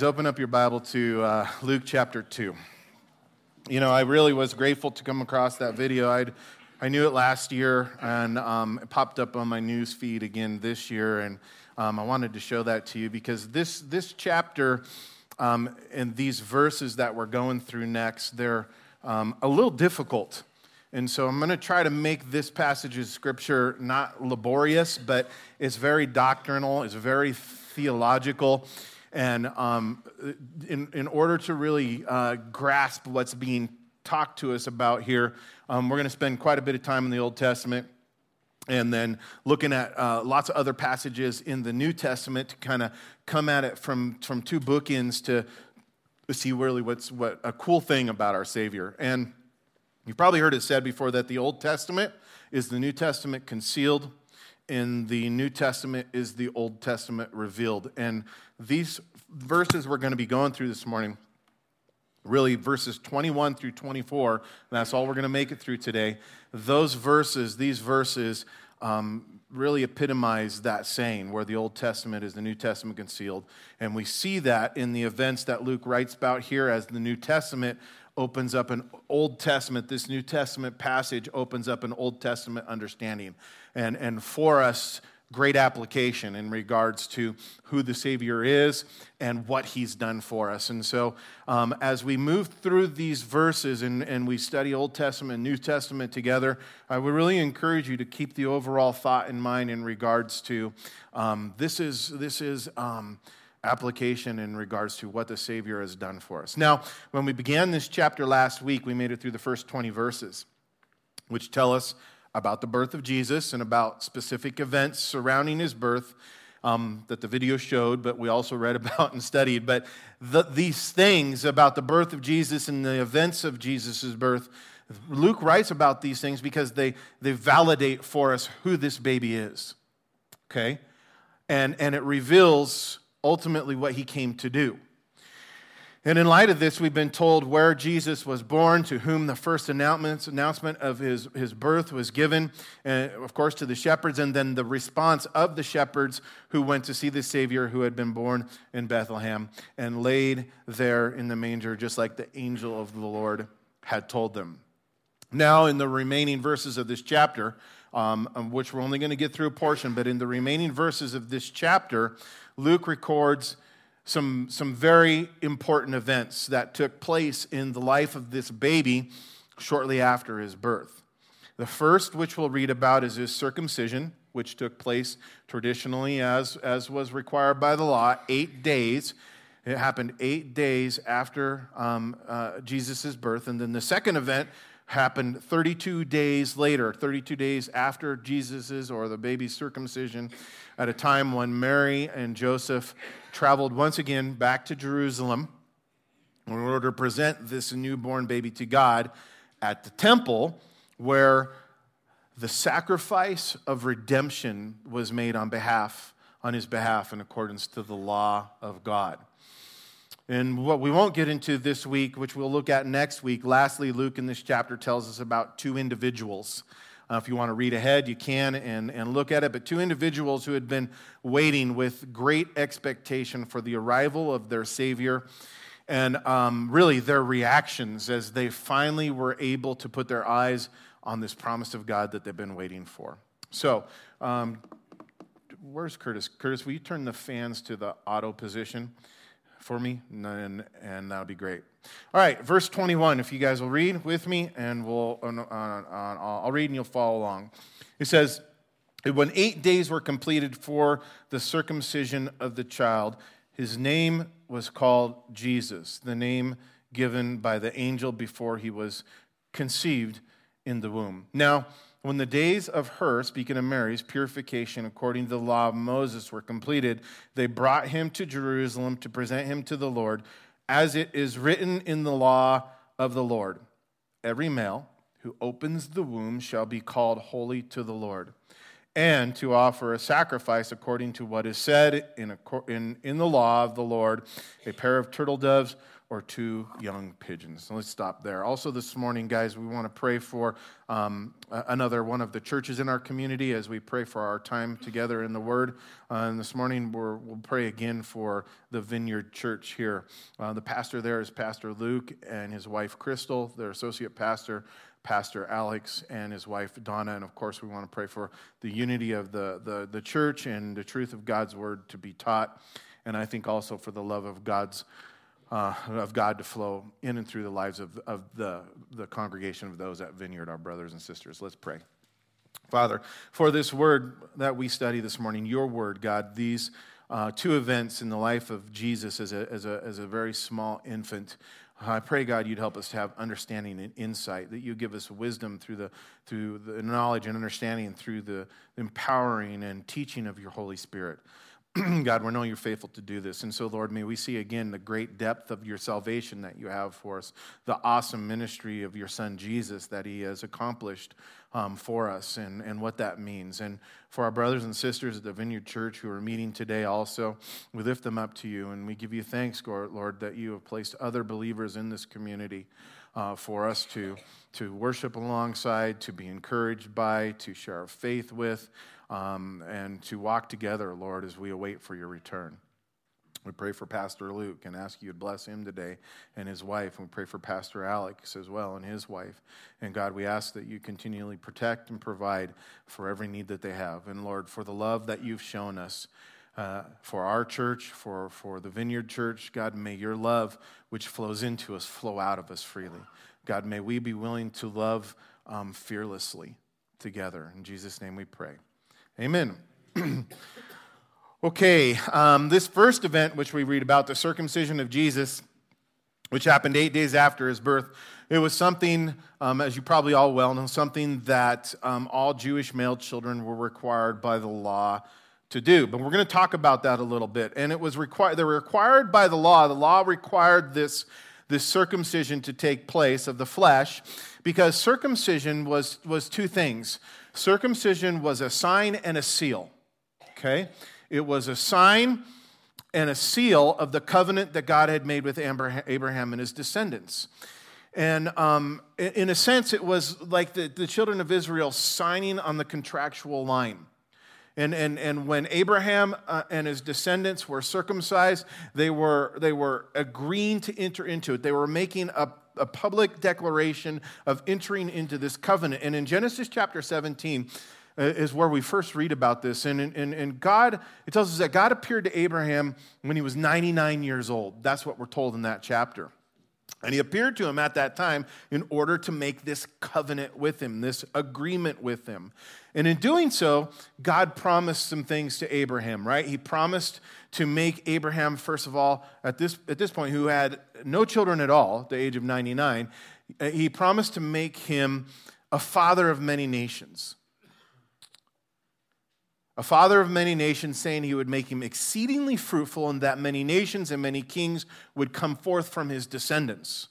Open up your Bible to uh, Luke chapter 2. You know, I really was grateful to come across that video. I'd, I knew it last year, and um, it popped up on my news feed again this year, and um, I wanted to show that to you because this, this chapter um, and these verses that we're going through next, they're um, a little difficult. And so I'm going to try to make this passage of scripture not laborious, but it's very doctrinal, it's very theological. And um, in, in order to really uh, grasp what's being talked to us about here, um, we're going to spend quite a bit of time in the Old Testament and then looking at uh, lots of other passages in the New Testament to kind of come at it from, from two bookends to see really what's what a cool thing about our Savior. And you've probably heard it said before that the Old Testament is the New Testament concealed, in the New Testament is the Old Testament revealed. And these verses we're going to be going through this morning, really verses 21 through 24, that's all we're going to make it through today. Those verses, these verses, um, really epitomize that saying where the Old Testament is the New Testament concealed. And we see that in the events that Luke writes about here as the New Testament opens up an Old Testament, this New Testament passage opens up an Old Testament understanding. And, and for us, great application in regards to who the Savior is and what He's done for us. And so, um, as we move through these verses and, and we study Old Testament and New Testament together, I would really encourage you to keep the overall thought in mind in regards to um, this is, this is um, application in regards to what the Savior has done for us. Now, when we began this chapter last week, we made it through the first 20 verses, which tell us about the birth of Jesus and about specific events surrounding his birth um, that the video showed, but we also read about and studied. But the, these things about the birth of Jesus and the events of Jesus' birth, Luke writes about these things because they, they validate for us who this baby is. Okay? And, and it reveals ultimately what he came to do. And in light of this, we've been told where Jesus was born, to whom the first announcement of his, his birth was given, and of course, to the shepherds, and then the response of the shepherds who went to see the Savior who had been born in Bethlehem and laid there in the manger, just like the angel of the Lord had told them. Now, in the remaining verses of this chapter, um, which we're only going to get through a portion, but in the remaining verses of this chapter, Luke records some, some very important events that took place in the life of this baby shortly after his birth. The first, which we'll read about, is his circumcision, which took place traditionally as, as was required by the law, eight days. It happened eight days after um, uh, Jesus' birth. And then the second event happened 32 days later, 32 days after Jesus's or the baby's circumcision, at a time when Mary and Joseph traveled once again back to Jerusalem in order to present this newborn baby to God at the temple where the sacrifice of redemption was made on behalf on his behalf in accordance to the law of God. And what we won't get into this week, which we'll look at next week, lastly, Luke in this chapter tells us about two individuals. Uh, if you want to read ahead, you can and, and look at it. But two individuals who had been waiting with great expectation for the arrival of their Savior and um, really their reactions as they finally were able to put their eyes on this promise of God that they've been waiting for. So, um, where's Curtis? Curtis, will you turn the fans to the auto position? For me, and, and that'll be great. All right, verse 21, if you guys will read with me, and we'll, uh, uh, I'll read and you'll follow along. It says, When eight days were completed for the circumcision of the child, his name was called Jesus, the name given by the angel before he was conceived in the womb. Now, when the days of her, speaking of Mary's, purification according to the law of Moses were completed, they brought him to Jerusalem to present him to the Lord, as it is written in the law of the Lord. Every male who opens the womb shall be called holy to the Lord, and to offer a sacrifice according to what is said in, in, in the law of the Lord a pair of turtle doves or two young pigeons. So let's stop there. Also, this morning, guys, we want to pray for um, another one of the churches in our community as we pray for our time together in the Word. Uh, and this morning, we will pray again for the Vineyard Church here. Uh, the pastor there is Pastor Luke and his wife Crystal, their associate pastor. Pastor Alex and his wife Donna. And of course, we want to pray for the unity of the, the, the church and the truth of God's word to be taught. And I think also for the love of God's uh, of God to flow in and through the lives of, of the, the congregation of those at Vineyard, our brothers and sisters. Let's pray. Father, for this word that we study this morning, your word, God, these uh, two events in the life of Jesus as a, as a, as a very small infant. I pray, God, you'd help us to have understanding and insight, that you give us wisdom through the, through the knowledge and understanding through the empowering and teaching of your Holy Spirit. God, we know you're faithful to do this. And so, Lord, may we see again the great depth of your salvation that you have for us, the awesome ministry of your Son Jesus that he has accomplished um, for us, and, and what that means. And for our brothers and sisters at the Vineyard Church who are meeting today also, we lift them up to you and we give you thanks, Lord, that you have placed other believers in this community. Uh, for us to, to worship alongside, to be encouraged by, to share our faith with, um, and to walk together, Lord, as we await for your return. We pray for Pastor Luke and ask you to bless him today and his wife. And we pray for Pastor Alex as well and his wife. And God, we ask that you continually protect and provide for every need that they have. And Lord, for the love that you've shown us uh, for our church, for, for the Vineyard Church, God, may your love, which flows into us, flow out of us freely. God, may we be willing to love um, fearlessly together. In Jesus' name we pray. Amen. okay, um, this first event, which we read about, the circumcision of Jesus, which happened eight days after his birth, it was something, um, as you probably all well know, something that um, all Jewish male children were required by the law to do. But we're going to talk about that a little bit. And it was required, they were required by the law. The law required this, this circumcision to take place of the flesh because circumcision was, was two things circumcision was a sign and a seal. Okay? It was a sign and a seal of the covenant that God had made with Abraham and his descendants. And um, in a sense, it was like the, the children of Israel signing on the contractual line. And, and, and when Abraham uh, and his descendants were circumcised, they were, they were agreeing to enter into it. They were making a a public declaration of entering into this covenant. And in Genesis chapter 17, uh, is where we first read about this. And, and, and God, it tells us that God appeared to Abraham when he was 99 years old. That's what we're told in that chapter. And he appeared to him at that time in order to make this covenant with him, this agreement with him. And in doing so, God promised some things to Abraham, right? He promised to make Abraham, first of all, at this, at this point, who had no children at all the age of 99, uh, he promised to make him a father of many nations. A father of many nations, saying he would make him exceedingly fruitful, and that many nations and many kings would come forth from his descendants.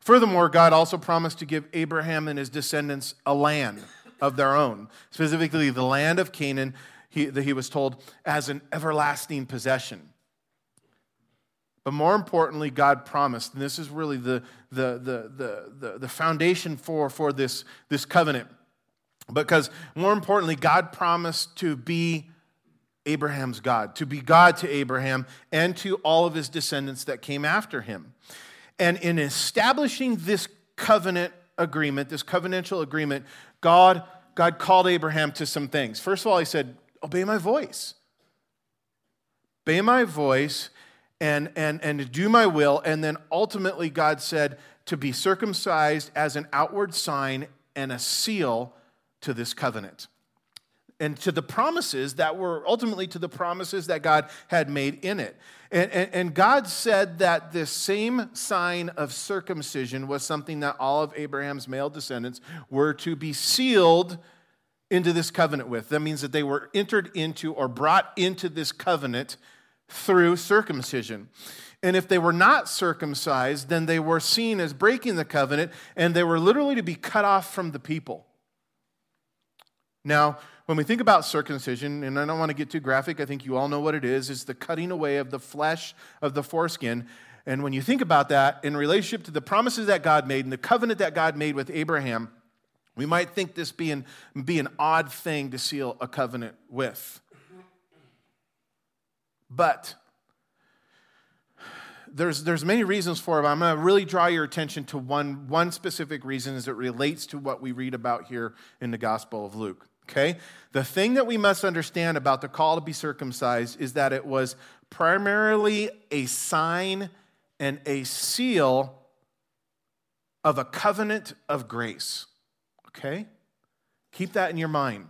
Furthermore, God also promised to give Abraham and his descendants a land of their own, specifically the land of Canaan, he, that he was told, as an everlasting possession. But more importantly, God promised, and this is really the, the, the, the, the, the foundation for, for this, this covenant. Because more importantly, God promised to be Abraham's God, to be God to Abraham and to all of his descendants that came after him. And in establishing this covenant agreement, this covenantal agreement, God, God called Abraham to some things. First of all, he said, Obey my voice. Obey my voice and, and, and do my will. And then ultimately, God said to be circumcised as an outward sign and a seal to this covenant and to the promises that were ultimately to the promises that God had made in it. And, and, and, God said that this same sign of circumcision was something that all of Abraham's male descendants were to be sealed into this covenant with. That means that they were entered into or brought into this covenant through circumcision. And if they were not circumcised, then they were seen as breaking the covenant and they were literally to be cut off from the people. Now, when we think about circumcision, and I don't want to get too graphic, I think you all know what it is, is the cutting away of the flesh of the foreskin. And when you think about that in relationship to the promises that God made and the covenant that God made with Abraham, we might think this be an, be an odd thing to seal a covenant with. But there's, there's many reasons for it, but I'm going to really draw your attention to one, one specific reason as it relates to what we read about here in the Gospel of Luke. Okay? The thing that we must understand about the call to be circumcised is that it was primarily a sign and a seal of a covenant of grace. Okay? Keep that in your mind.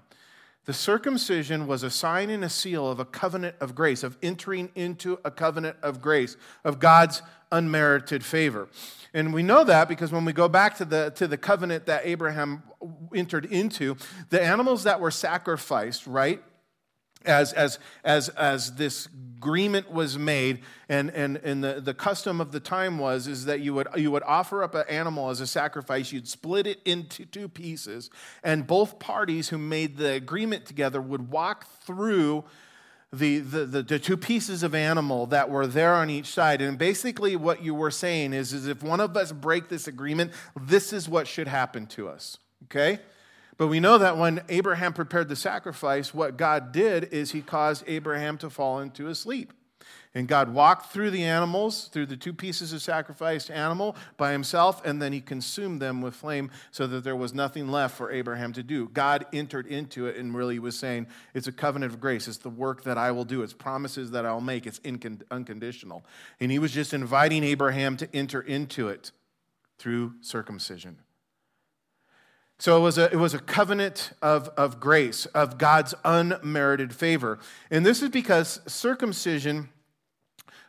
The circumcision was a sign and a seal of a covenant of grace, of entering into a covenant of grace, of God's unmerited favor. And we know that because when we go back to the, to the covenant that Abraham entered into, the animals that were sacrificed, right? as, as, as, as this agreement was made and, and, and the, the custom of the time was is that you would, you would offer up an animal as a sacrifice you'd split it into two pieces and both parties who made the agreement together would walk through the, the, the, the, two pieces of animal that were there on each side. And basically, what you were saying is, is if one of us break this agreement, this is what should happen to us. Okay? But we know that when Abraham prepared the sacrifice, what God did is he caused Abraham to fall into a sleep. And God walked through the animals, through the two pieces of sacrificed animal by himself, and then he consumed them with flame so that there was nothing left for Abraham to do. God entered into it and really was saying, It's a covenant of grace. It's the work that I will do. It's promises that I'll make. It's unconditional. And he was just inviting Abraham to enter into it through circumcision. So it was a, it was a covenant of, of grace, of God's unmerited favor. And this is because circumcision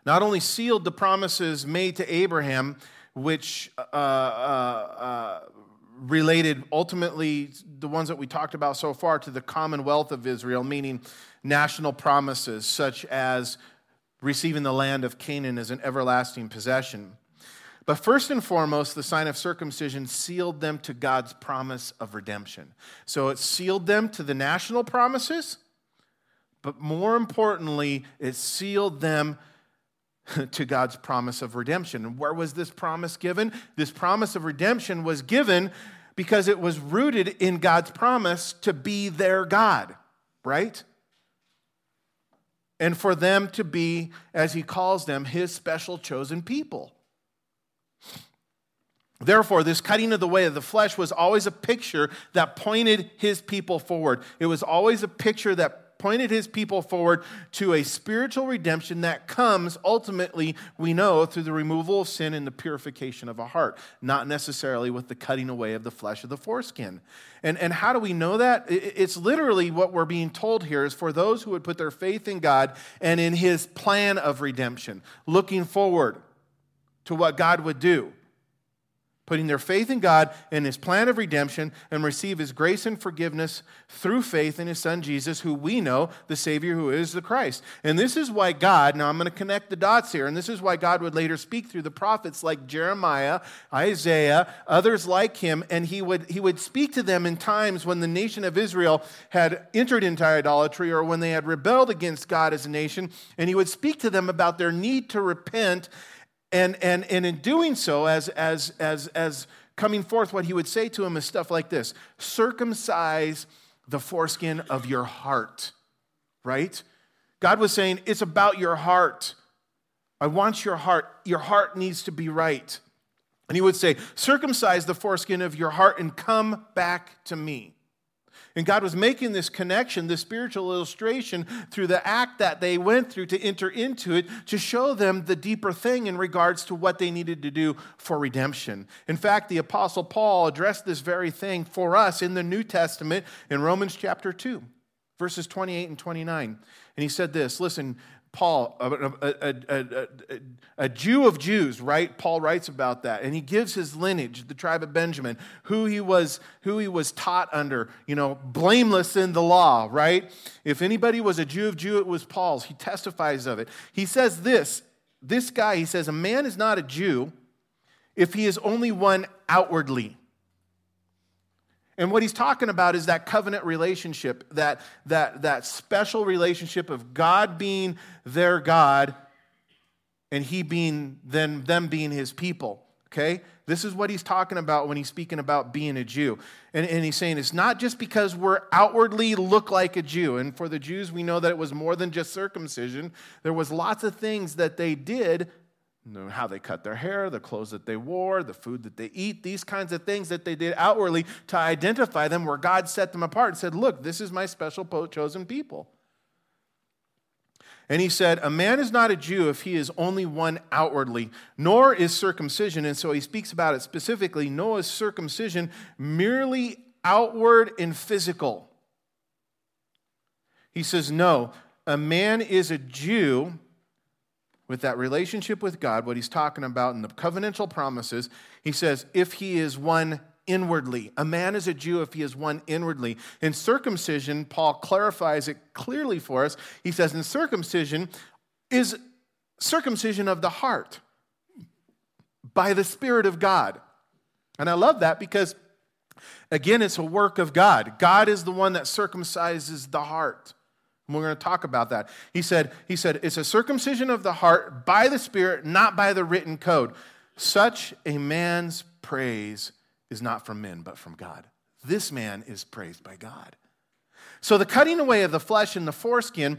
not only sealed the promises made to Abraham, which uh, uh, uh, related ultimately the ones that we talked about so far to the commonwealth of Israel, meaning national promises such as receiving the land of Canaan as an everlasting possession. But first and foremost, the sign of circumcision sealed them to God's promise of redemption. So it sealed them to the national promises, but more importantly, it sealed them to God's promise of redemption. And where was this promise given? This promise of redemption was given because it was rooted in God's promise to be their God, right? And for them to be, as he calls them, his special chosen people. Therefore, this cutting of the way of the flesh was always a picture that pointed his people forward. It was always a picture that pointed his people forward to a spiritual redemption that comes ultimately, we know, through the removal of sin and the purification of a heart, not necessarily with the cutting away of the flesh of the foreskin. And, and how do we know that? It's literally what we're being told here is for those who would put their faith in God and in his plan of redemption, looking forward to what God would do putting their faith in God and his plan of redemption and receive his grace and forgiveness through faith in his son Jesus, who we know, the Savior who is the Christ. And this is why God, now I'm going to connect the dots here, and this is why God would later speak through the prophets like Jeremiah, Isaiah, others like him, and he would, he would speak to them in times when the nation of Israel had entered into idolatry or when they had rebelled against God as a nation, and he would speak to them about their need to repent and, and, and in doing so, as, as, as, as coming forth, what he would say to him is stuff like this circumcise the foreskin of your heart, right? God was saying, it's about your heart. I want your heart. Your heart needs to be right. And he would say, circumcise the foreskin of your heart and come back to me. And God was making this connection, this spiritual illustration, through the act that they went through to enter into it to show them the deeper thing in regards to what they needed to do for redemption. In fact, the Apostle Paul addressed this very thing for us in the New Testament in Romans chapter 2, verses 28 and 29. And he said this Listen, Paul, a, a, a, a, Jew of Jews, right? Paul writes about that, and he gives his lineage, the tribe of Benjamin, who he was, who he was taught under, you know, blameless in the law, right? If anybody was a Jew of Jew, it was Paul's. He testifies of it. He says this, this guy, he says, a man is not a Jew if he is only one outwardly. And what he's talking about is that covenant relationship, that, that, that special relationship of God being their God and he being then them being his people. Okay? This is what he's talking about when he's speaking about being a Jew. And, and he's saying it's not just because we're outwardly look like a Jew. And for the Jews, we know that it was more than just circumcision. There was lots of things that they did how they cut their hair, the clothes that they wore, the food that they eat, these kinds of things that they did outwardly to identify them, where God set them apart and said, Look, this is my special chosen people. And he said, A man is not a Jew if he is only one outwardly, nor is circumcision. And so he speaks about it specifically. Nor is circumcision merely outward and physical. He says, No, a man is a Jew with that relationship with God, what he's talking about in the covenantal promises. He says, If he is one inwardly. A man is a Jew if he is one inwardly. In circumcision, Paul clarifies it clearly for us. He says, in circumcision is circumcision of the heart by the Spirit of God. And I love that because, again, it's a work of God. God is the one that circumcises the heart. And we're going to talk about that. He said, he said, it's a circumcision of the heart by the Spirit, not by the written code. Such a man's praise is not from men, but from God. This man is praised by God. So the cutting away of the flesh and the foreskin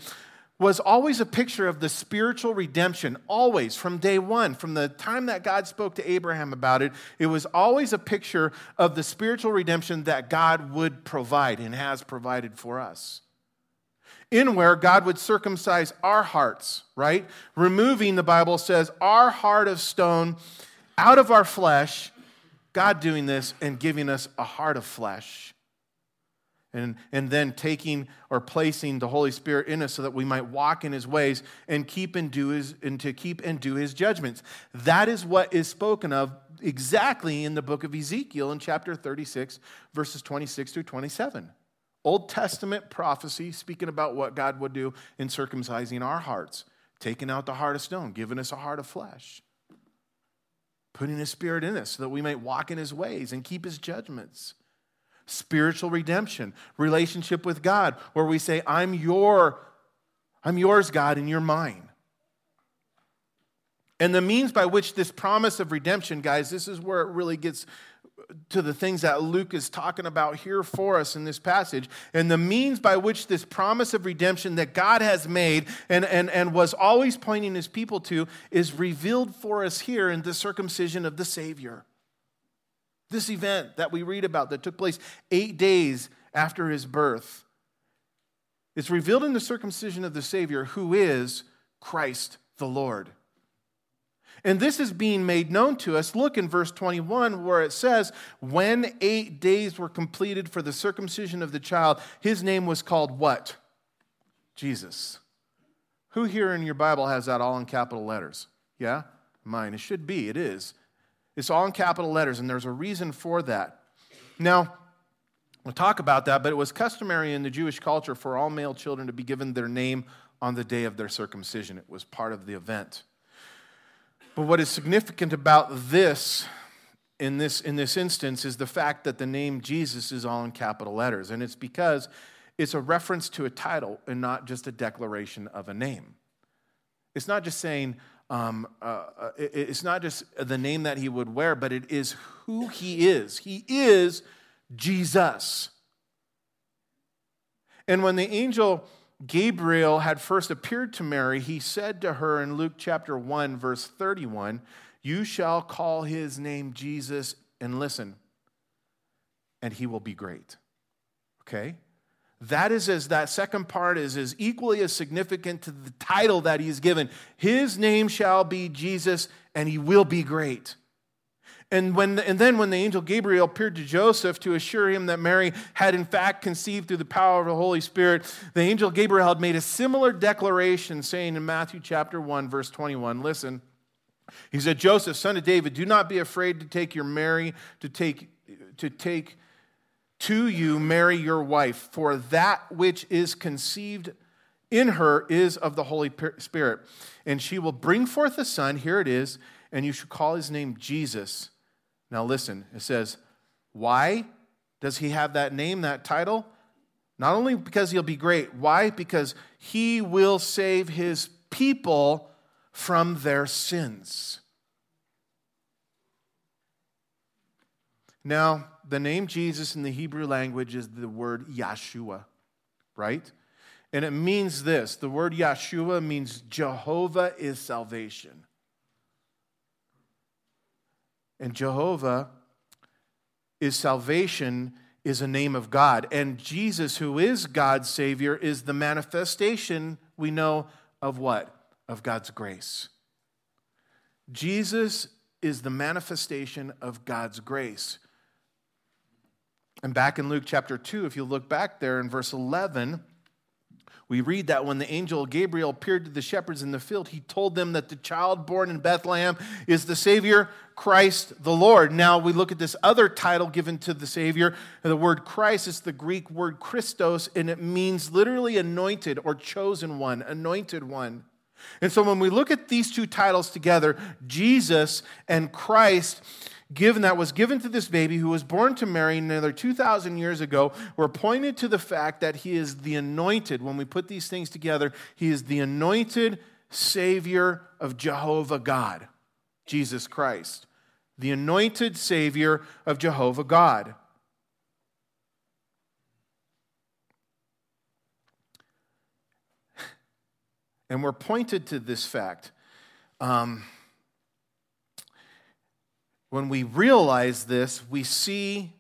was always a picture of the spiritual redemption, always from day one, from the time that God spoke to Abraham about it. It was always a picture of the spiritual redemption that God would provide and has provided for us. In where God would circumcise our hearts, right? Removing, the Bible says, our heart of stone out of our flesh God doing this and giving us a heart of flesh. And, and then taking or placing the Holy Spirit in us so that we might walk in his ways and keep and do his and to keep and do his judgments. That is what is spoken of exactly in the book of Ezekiel in chapter 36, verses 26 through 27. Old Testament prophecy speaking about what God would do in circumcising our hearts, taking out the heart of stone, giving us a heart of flesh putting his spirit in us so that we might walk in his ways and keep his judgments. Spiritual redemption, relationship with God, where we say, I'm your, I'm yours, God, and you're mine. And the means by which this promise of redemption, guys, this is where it really gets to the things that Luke is talking about here for us in this passage, and the means by which this promise of redemption that God has made and, and, and was always pointing his people to is revealed for us here in the circumcision of the Savior. This event that we read about that took place eight days after his birth is revealed in the circumcision of the Savior, who is Christ the Lord. And this is being made known to us. Look in verse 21 where it says, When eight days were completed for the circumcision of the child, his name was called what? Jesus. Who here in your Bible has that all in capital letters? Yeah? Mine. It should be. It is. It's all in capital letters, and there's a reason for that. Now, we'll talk about that, but it was customary in the Jewish culture for all male children to be given their name on the day of their circumcision. It was part of the event. But what is significant about this in this in this instance is the fact that the name Jesus is all in capital letters and it's because it's a reference to a title and not just a declaration of a name. It's not just saying um, uh, uh it's not just the name that he would wear, but it is who he is. He is Jesus. And when the angel Gabriel had first appeared to Mary, he said to her in Luke chapter 1, verse 31, You shall call his name Jesus, and listen, and he will be great. Okay? That is as that second part is as equally as significant to the title that he's given. His name shall be Jesus, and he will be great. And, when, and then, when the angel Gabriel appeared to Joseph to assure him that Mary had in fact conceived through the power of the Holy Spirit, the angel Gabriel had made a similar declaration, saying in Matthew chapter 1, verse 21, listen, he said, Joseph, son of David, do not be afraid to take your Mary, to take, to take to you Mary your wife, for that which is conceived in her is of the Holy Spirit. And she will bring forth a son, here it is, and you should call his name Jesus now, listen, it says, Why? does he have that name, that title? Not only because he'll be great. Why? Because he will save his people from their sins. Now, the name Jesus in the Hebrew language is the word Yeshua, right? And it means this the word Yeshua means Jehovah is salvation. And Jehovah is salvation is a name of God. And Jesus, who is God's Savior, is the manifestation, we know, of what? Of God's grace. Jesus is the manifestation of God's grace. And back in Luke chapter 2, if you look back there in verse 11, we read that when the angel Gabriel appeared to the shepherds in the field, he told them that the child born in Bethlehem is the Savior, Christ the Lord. Now we look at this other title given to the Savior. The word Christ is the Greek word Christos, and it means literally anointed or chosen one, anointed one. And so when we look at these two titles together, Jesus and Christ, given that was given to this baby who was born to Mary another 2,000 years ago were pointed to the fact that he is the anointed. When we put these things together, he is the anointed Savior of Jehovah God, Jesus Christ. The anointed Savior of Jehovah God. And we're pointed to this fact. Um, when we realize this, we see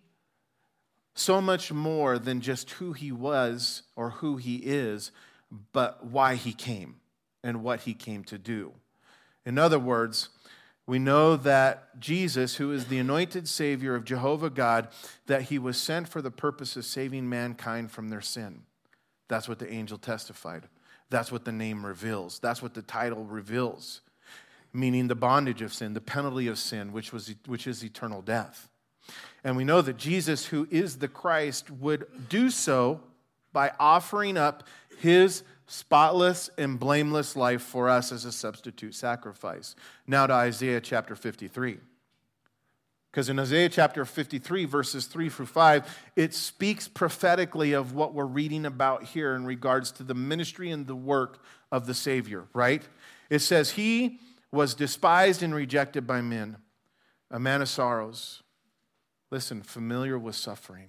so much more than just who he was or who he is, but why he came and what he came to do. In other words, we know that Jesus, who is the anointed Savior of Jehovah God, that he was sent for the purpose of saving mankind from their sin. That's what the angel testified. That's what the name reveals. That's what the title reveals meaning the bondage of sin, the penalty of sin, which, was, which is eternal death. And we know that Jesus, who is the Christ, would do so by offering up his spotless and blameless life for us as a substitute sacrifice. Now to Isaiah chapter 53. Because in Isaiah chapter 53, verses 3 through 5, it speaks prophetically of what we're reading about here in regards to the ministry and the work of the Savior, right? It says, He was despised and rejected by men, a man of sorrows. Listen, familiar with suffering.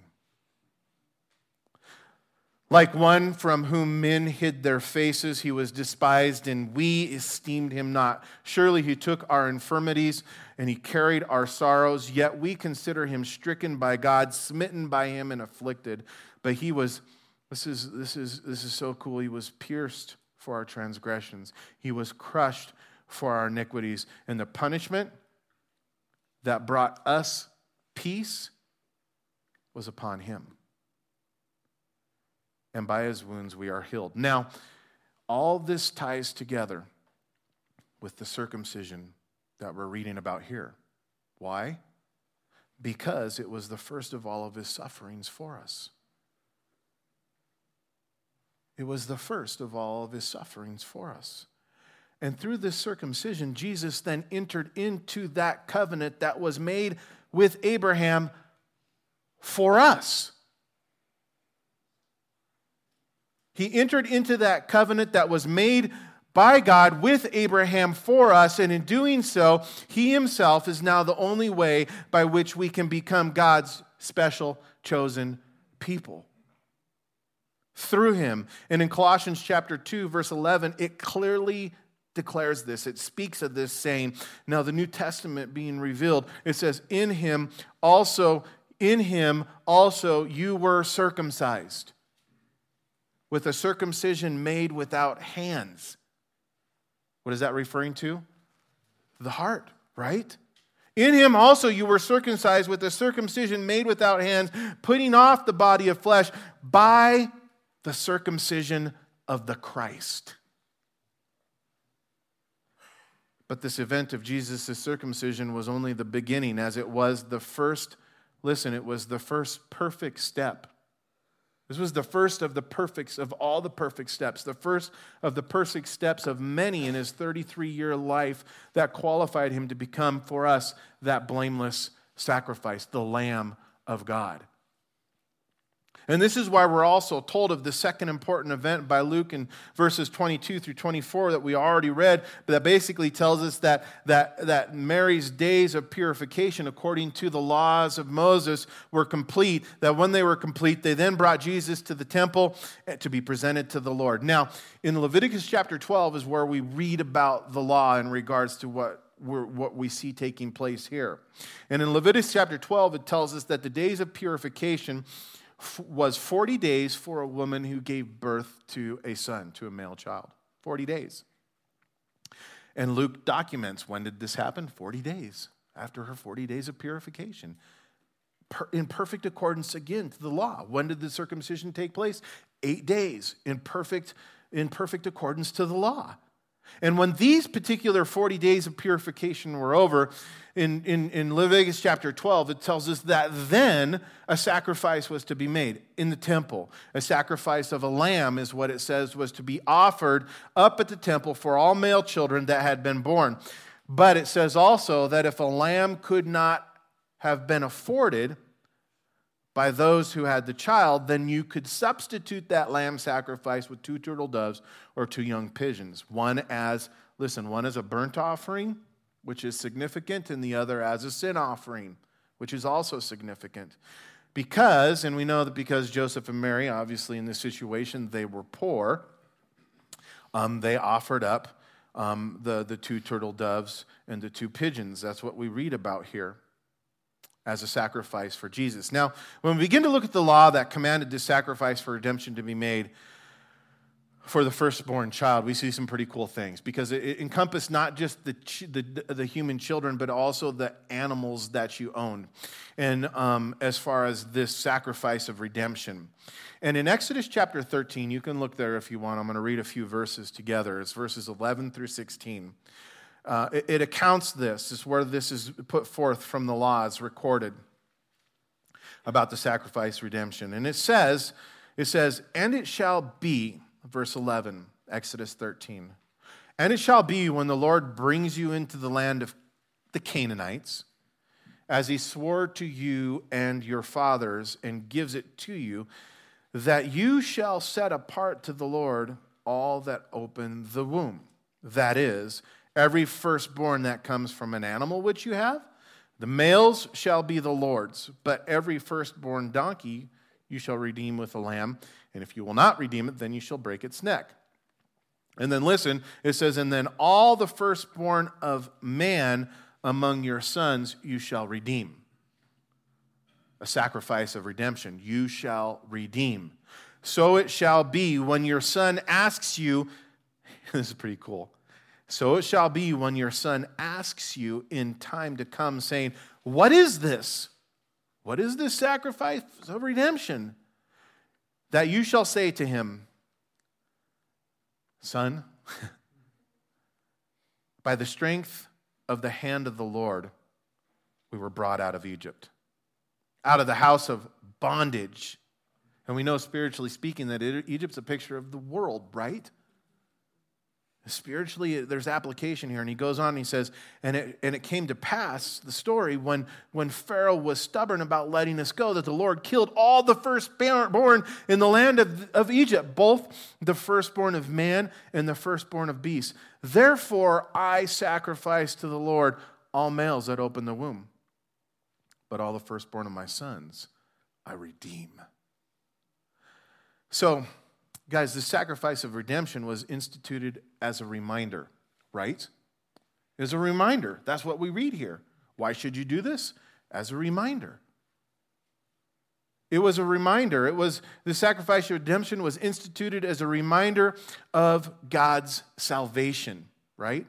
Like one from whom men hid their faces, he was despised, and we esteemed him not. Surely he took our infirmities and he carried our sorrows, yet we consider him stricken by God, smitten by him, and afflicted. But he was, this is, this is, this is so cool, he was pierced for our transgressions, he was crushed for our iniquities. And the punishment that brought us peace was upon him. And by his wounds we are healed. Now, all this ties together with the circumcision that we're reading about here. Why? Because it was the first of all of his sufferings for us. It was the first of all of his sufferings for us. And through this circumcision, Jesus then entered into that covenant that was made with Abraham for us. He entered into that covenant that was made by God with Abraham for us, and in doing so, he himself is now the only way by which we can become God's special chosen people. Through him. And in Colossians chapter 2, verse 11, it clearly declares this. It speaks of this saying, now the New Testament being revealed, it says, In him also, in him also you were circumcised with a circumcision made without hands. What is that referring to? The heart, right? In him also you were circumcised with a circumcision made without hands, putting off the body of flesh by the circumcision of the Christ. But this event of Jesus' circumcision was only the beginning, as it was the first, listen, it was the first perfect step. This was the first of the perfects, of all the perfect steps, the first of the perfect steps of many in his 33 year life that qualified him to become for us that blameless sacrifice, the Lamb of God. And this is why we're also told of the second important event by Luke in verses 22 through 24 that we already read, but that basically tells us that, that, that Mary's days of purification, according to the laws of Moses, were complete. That when they were complete, they then brought Jesus to the temple eh, to be presented to the Lord. Now, in Leviticus chapter 12 is where we read about the law in regards to what what we see taking place here. And in Leviticus chapter 12, it tells us that the days of purification was 40 days for a woman who gave birth to a son, to a male child. 40 days. And Luke documents when did this happen? 40 days after her 40 days of purification. in perfect accordance again to the law. When did the circumcision take place? Eight days in perfect, in perfect accordance to the law. And when these particular 40 days of purification were over, in, in, in Leviticus chapter 12, it tells us that then a sacrifice was to be made in the temple. A sacrifice of a lamb is what it says was to be offered up at the temple for all male children that had been born. But it says also that if a lamb could not have been afforded, by those who had the child, then you could substitute that lamb sacrifice with two turtle doves or two young pigeons. One as, listen, one as a burnt offering, which is significant, and the other as a sin offering, which is also significant. Because, and we know that because Joseph and Mary, obviously in this situation, they were poor, um, they offered up um, the, the two turtle doves and the two pigeons. That's what we read about here as a sacrifice for Jesus. Now, when we begin to look at the law that commanded this sacrifice for redemption to be made for the firstborn child, we see some pretty cool things because it, encompassed not just the, the, the, human children, but also the animals that you owned. And um, as far as this sacrifice of redemption. And in Exodus chapter 13, you can look there if you want. I'm going to read a few verses together. It's verses 11 through 16. Uh, it, it, accounts this, is where this is put forth from the laws recorded about the sacrifice redemption. And it says, it says, and it shall be, verse 11, Exodus 13, and it shall be when the Lord brings you into the land of the Canaanites, as he swore to you and your fathers, and gives it to you, that you shall set apart to the Lord all that open the womb. That is, every firstborn that comes from an animal which you have. The males shall be the Lord's, but every firstborn donkey you shall redeem with a lamb. And if you will not redeem it, then you shall break its neck. And then listen, it says, And then all the firstborn of man among your sons you shall redeem. A sacrifice of redemption. You shall redeem. So it shall be when your son asks you, this is pretty cool. So it shall be when your son asks you in time to come, saying, What is this? What is this sacrifice of redemption? That you shall say to him, Son, by the strength of the hand of the Lord, we were brought out of Egypt, out of the house of bondage. And we know, spiritually speaking, that Egypt's a picture of the world, right? Spiritually, there's application here. And he goes on and he says, and it, and it came to pass, the story, when, when Pharaoh was stubborn about letting us go, that the Lord killed all the firstborn in the land of, of Egypt, both the firstborn of man and the firstborn of beasts. Therefore, I sacrifice to the Lord all males that open the womb, but all the firstborn of my sons I redeem. So, Guys, the sacrifice of redemption was instituted as a reminder, right? As a reminder. That's what we read here. Why should you do this? As a reminder. It was a reminder. It was the sacrifice of redemption was instituted as a reminder of God's salvation, right?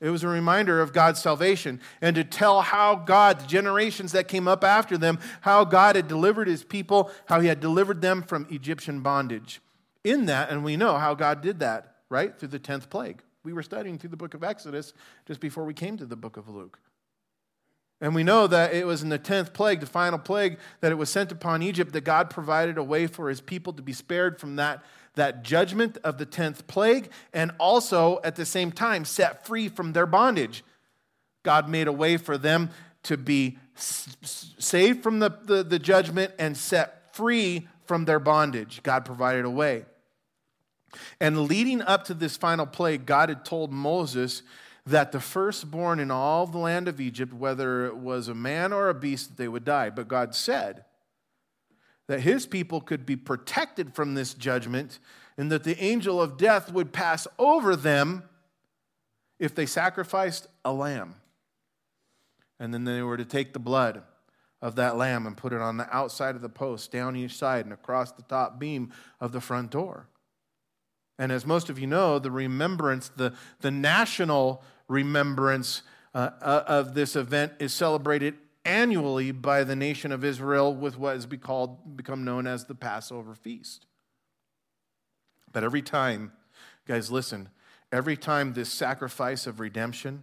It was a reminder of God's salvation and to tell how God, the generations that came up after them, how God had delivered his people, how he had delivered them from Egyptian bondage in that, and we know how God did that, right? Through the 10th plague. We were studying through the book of Exodus just before we came to the book of Luke. And we know that it was in the 10th plague, the final plague, that it was sent upon Egypt, that God provided a way for his people to be spared from that, that judgment of the 10th plague, and also at the same time set free from their bondage. God made a way for them to be saved from the, the, the judgment and set free from their bondage. God provided a way. And leading up to this final plague, God had told Moses that the firstborn in all the land of Egypt, whether it was a man or a beast, they would die. But God said that his people could be protected from this judgment and that the angel of death would pass over them if they sacrificed a lamb. And then they were to take the blood of that lamb and put it on the outside of the post, down each side, and across the top beam of the front door. And as most of you know, the remembrance, the, the national remembrance uh, uh, of this event is celebrated annually by the nation of Israel with what has become known as the Passover feast. But every time, guys, listen, every time this sacrifice of redemption,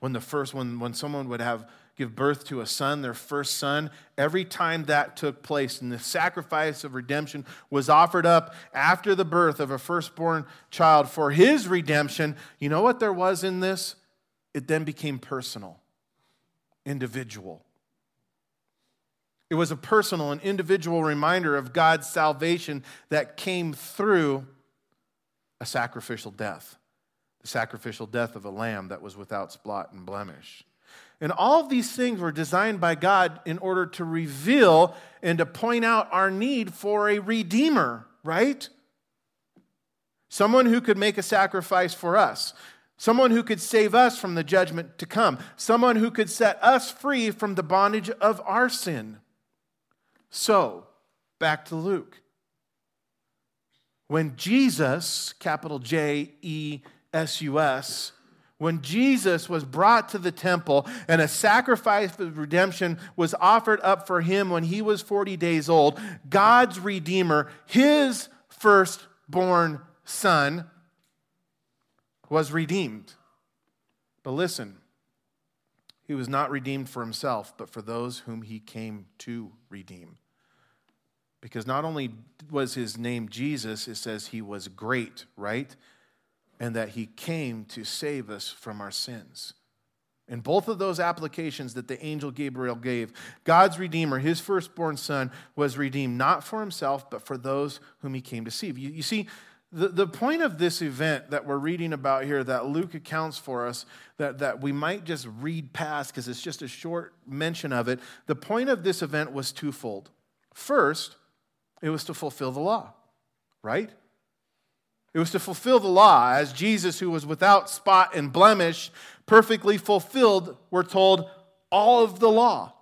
when the first, when, when someone would have give birth to a son, their first son, every time that took place and the sacrifice of redemption was offered up after the birth of a firstborn child for his redemption, you know what there was in this? It then became personal, individual. It was a personal and individual reminder of God's salvation that came through a sacrificial death, the sacrificial death of a lamb that was without spot and blemish. And all of these things were designed by God in order to reveal and to point out our need for a redeemer, right? Someone who could make a sacrifice for us. Someone who could save us from the judgment to come. Someone who could set us free from the bondage of our sin. So, back to Luke. When Jesus, capital J E S U S, when Jesus was brought to the temple and a sacrifice of redemption was offered up for him when he was 40 days old, God's Redeemer, his firstborn son, was redeemed. But listen, he was not redeemed for himself, but for those whom he came to redeem. Because not only was his name Jesus, it says he was great, right? And that he came to save us from our sins. In both of those applications that the angel Gabriel gave, God's Redeemer, his firstborn son, was redeemed not for himself, but for those whom he came to save. You, you see, the, the point of this event that we're reading about here, that Luke accounts for us, that, that we might just read past because it's just a short mention of it, the point of this event was twofold. First, it was to fulfill the law, right? It was to fulfill the law, as Jesus, who was without spot and blemish, perfectly fulfilled, we're told, all of the law.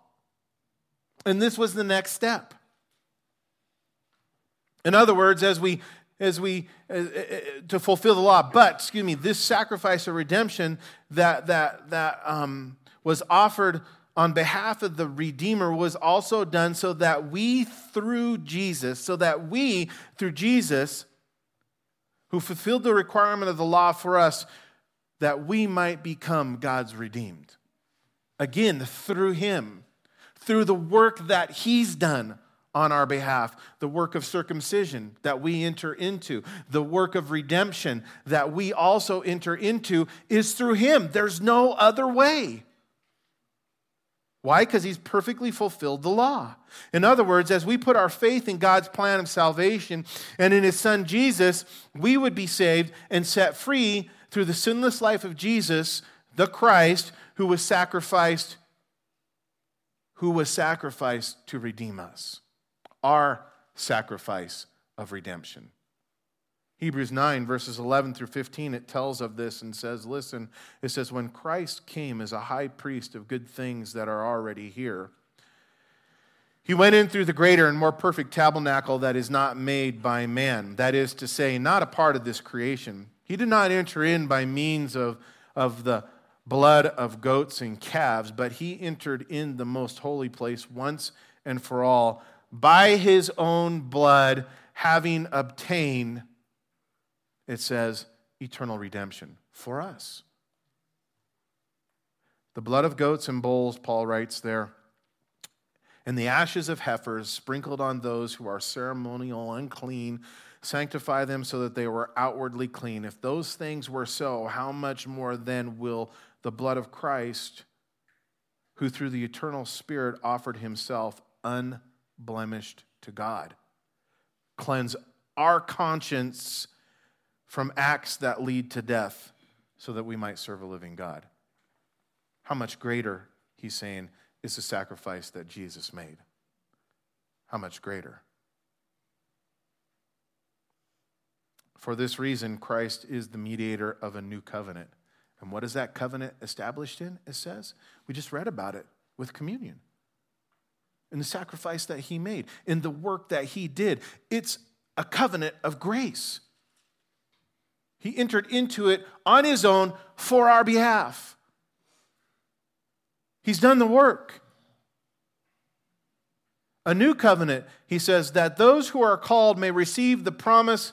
And this was the next step. In other words, as we as we uh, uh, to fulfill the law, but excuse me, this sacrifice of redemption that that that um, was offered on behalf of the Redeemer was also done so that we through Jesus, so that we through Jesus who fulfilled the requirement of the law for us that we might become God's redeemed. Again, through Him, through the work that He's done on our behalf, the work of circumcision that we enter into, the work of redemption that we also enter into is through Him. There's no other way. Why? Because he's perfectly fulfilled the law. In other words, as we put our faith in God's plan of salvation and in his son Jesus, we would be saved and set free through the sinless life of Jesus, the Christ, who was sacrificed who was sacrificed to redeem us. Our sacrifice of redemption. Hebrews 9, verses 11 through 15, it tells of this and says, Listen, it says, When Christ came as a high priest of good things that are already here, he went in through the greater and more perfect tabernacle that is not made by man, that is to say, not a part of this creation. He did not enter in by means of, of the blood of goats and calves, but he entered in the most holy place once and for all by his own blood, having obtained it says eternal redemption for us. The blood of goats and bulls, Paul writes there, and the ashes of heifers sprinkled on those who are ceremonial unclean, sanctify them so that they were outwardly clean. If those things were so, how much more then will the blood of Christ, who through the eternal Spirit offered himself unblemished to God, cleanse our conscience from acts that lead to death so that we might serve a living God. How much greater, he's saying, is the sacrifice that Jesus made? How much greater? For this reason, Christ is the mediator of a new covenant. And what is that covenant established in? It says, we just read about it with communion. In the sacrifice that he made, in the work that he did. It's a covenant of grace. He entered into it on his own for our behalf. He's done the work. A new covenant, he says, that those who are called may receive the promise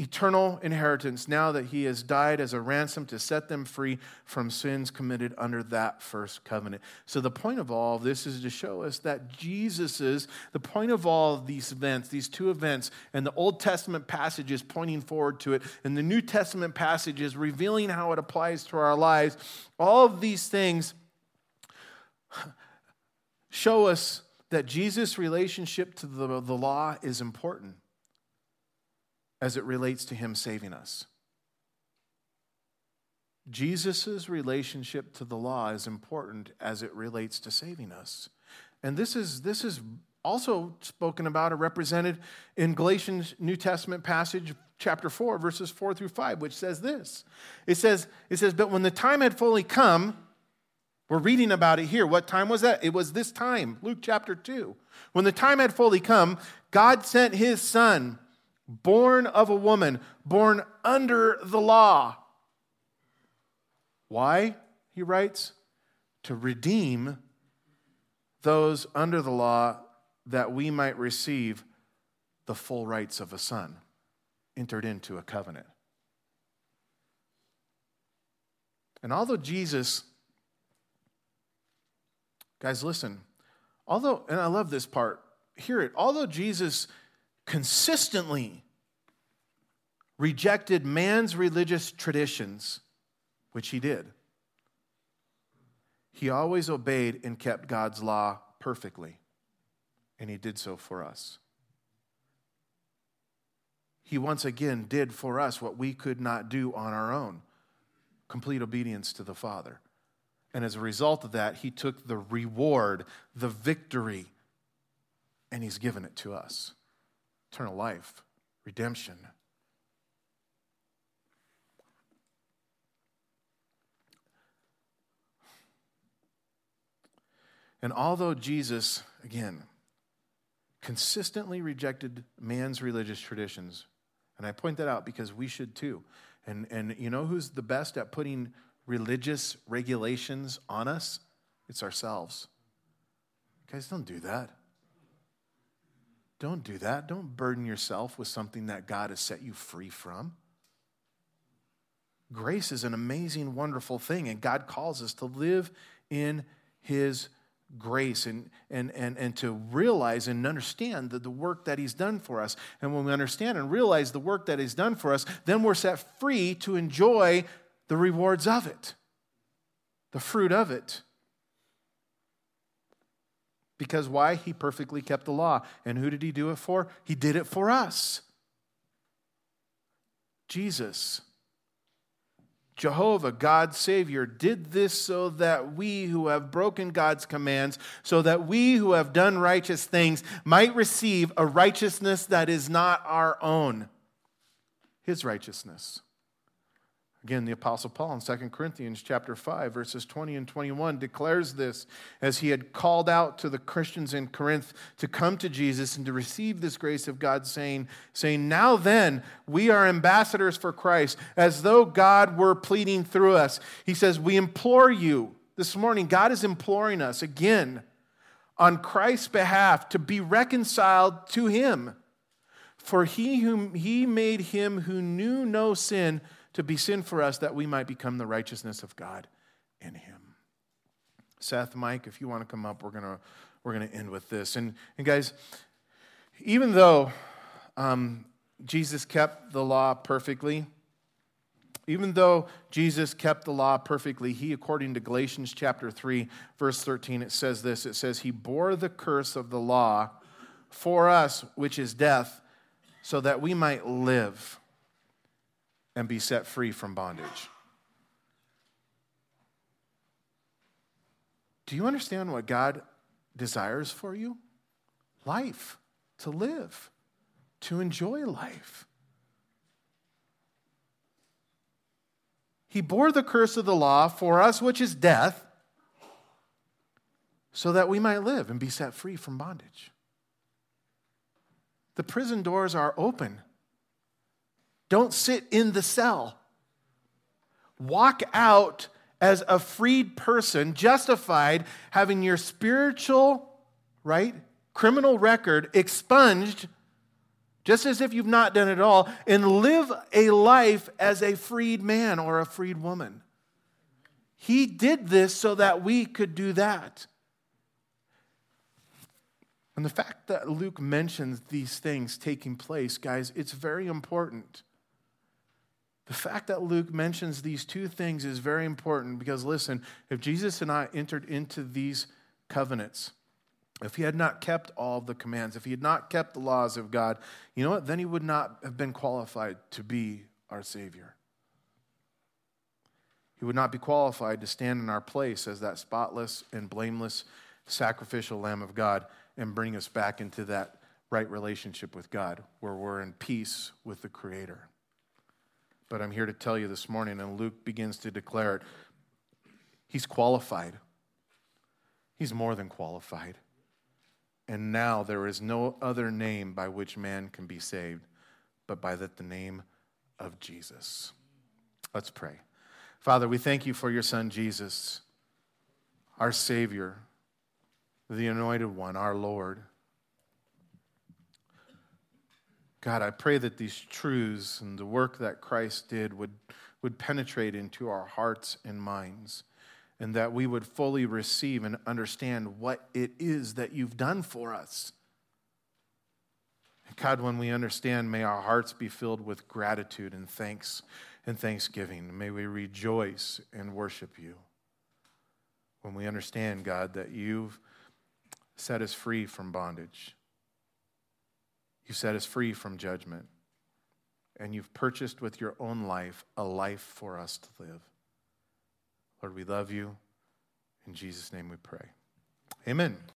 eternal inheritance now that he has died as a ransom to set them free from sins committed under that first covenant. So, the point of all of this is to show us that Jesus is the point of all of these events, these two events, and the Old Testament passages pointing forward to it, and the New Testament passages revealing how it applies to our lives. All of these things show us that Jesus' relationship to the, the law is important as it relates to him saving us. Jesus' relationship to the law is important as it relates to saving us. And this is, this is also spoken about or represented in Galatians New Testament passage, chapter 4, verses 4 through 5, which says this. It says, it says, But when the time had fully come, we're reading about it here. What time was that? It was this time, Luke chapter 2. When the time had fully come, God sent his son born of a woman, born under the law. Why? He writes, to redeem those under the law that we might receive the full rights of a son, entered into a covenant. And although Jesus, guys, listen, although, and I love this part, hear it, although Jesus consistently rejected man's religious traditions, which he did, he always obeyed and kept God's law perfectly, and he did so for us. He once again did for us what we could not do on our own complete obedience to the Father. And as a result of that, he took the reward, the victory, and he's given it to us eternal life, redemption. And although Jesus, again, consistently rejected man's religious traditions, and I point that out because we should too. And, and you know who's the best at putting religious regulations on us? It's ourselves. Guys, don't do that. Don't do that. Don't burden yourself with something that God has set you free from. Grace is an amazing, wonderful thing, and God calls us to live in His grace and, and, and, and to realize and understand the, the work that He's done for us. And when we understand and realize the work that He's done for us, then we're set free to enjoy the rewards of it, the fruit of it. Because why? He perfectly kept the law. And who did he do it for? He did it for us. Jesus, Jehovah, God's Savior, did this so that we who have broken God's commands, so that we who have done righteous things might receive a righteousness that is not our own, His righteousness. Again, the Apostle Paul in 2 Corinthians chapter 5, verses 20 and 21 declares this as he had called out to the Christians in Corinth to come to Jesus and to receive this grace of God, saying, saying, Now then, we are ambassadors for Christ, as though God were pleading through us. He says, We implore you this morning, God is imploring us again on Christ's behalf to be reconciled to him. For he whom he made him who knew no sin to be sin for us that we might become the righteousness of God in him. Seth, Mike, if you want to come up, we're going to we're going to end with this. And, and guys, even though um, Jesus kept the law perfectly, even though Jesus kept the law perfectly, he, according to Galatians chapter 3, verse 13, it says this it says, He bore the curse of the law for us, which is death, so that we might live and be set free from bondage. Do you understand what God desires for you? Life, to live, to enjoy life. He bore the curse of the law for us, which is death, so that we might live and be set free from bondage. The prison doors are open. Don't sit in the cell. Walk out as a freed person, justified, having your spiritual, right, criminal record expunged, just as if you've not done it all, and live a life as a freed man or a freed woman. He did this so that we could do that. And the fact that Luke mentions these things taking place, guys, it's very important. The fact that Luke mentions these two things is very important because, listen, if Jesus and I entered into these covenants, if he had not kept all the commands, if he had not kept the laws of God, you know what? Then he would not have been qualified to be our Savior. He would not be qualified to stand in our place as that spotless and blameless sacrificial Lamb of God and bring us back into that right relationship with God where we're in peace with the Creator. But I'm here to tell you this morning, and Luke begins to declare it He's qualified. He's more than qualified. And now there is no other name by which man can be saved but by the, name of Jesus. Let's pray. Father, we thank you for your Son, Jesus, our Savior the Anointed One, our Lord. God, I pray that these truths and the work that Christ did would, would penetrate into our hearts and minds, and that we would fully receive and understand what it is that you've done for us. God, when we understand, may our hearts be filled with gratitude and thanks and thanksgiving. May we rejoice and worship you. When we understand, God, that you've set us free from bondage. You set us free from judgment. And you've purchased with your own life a life for us to live. Lord, we love you. In Jesus' name we pray. Amen.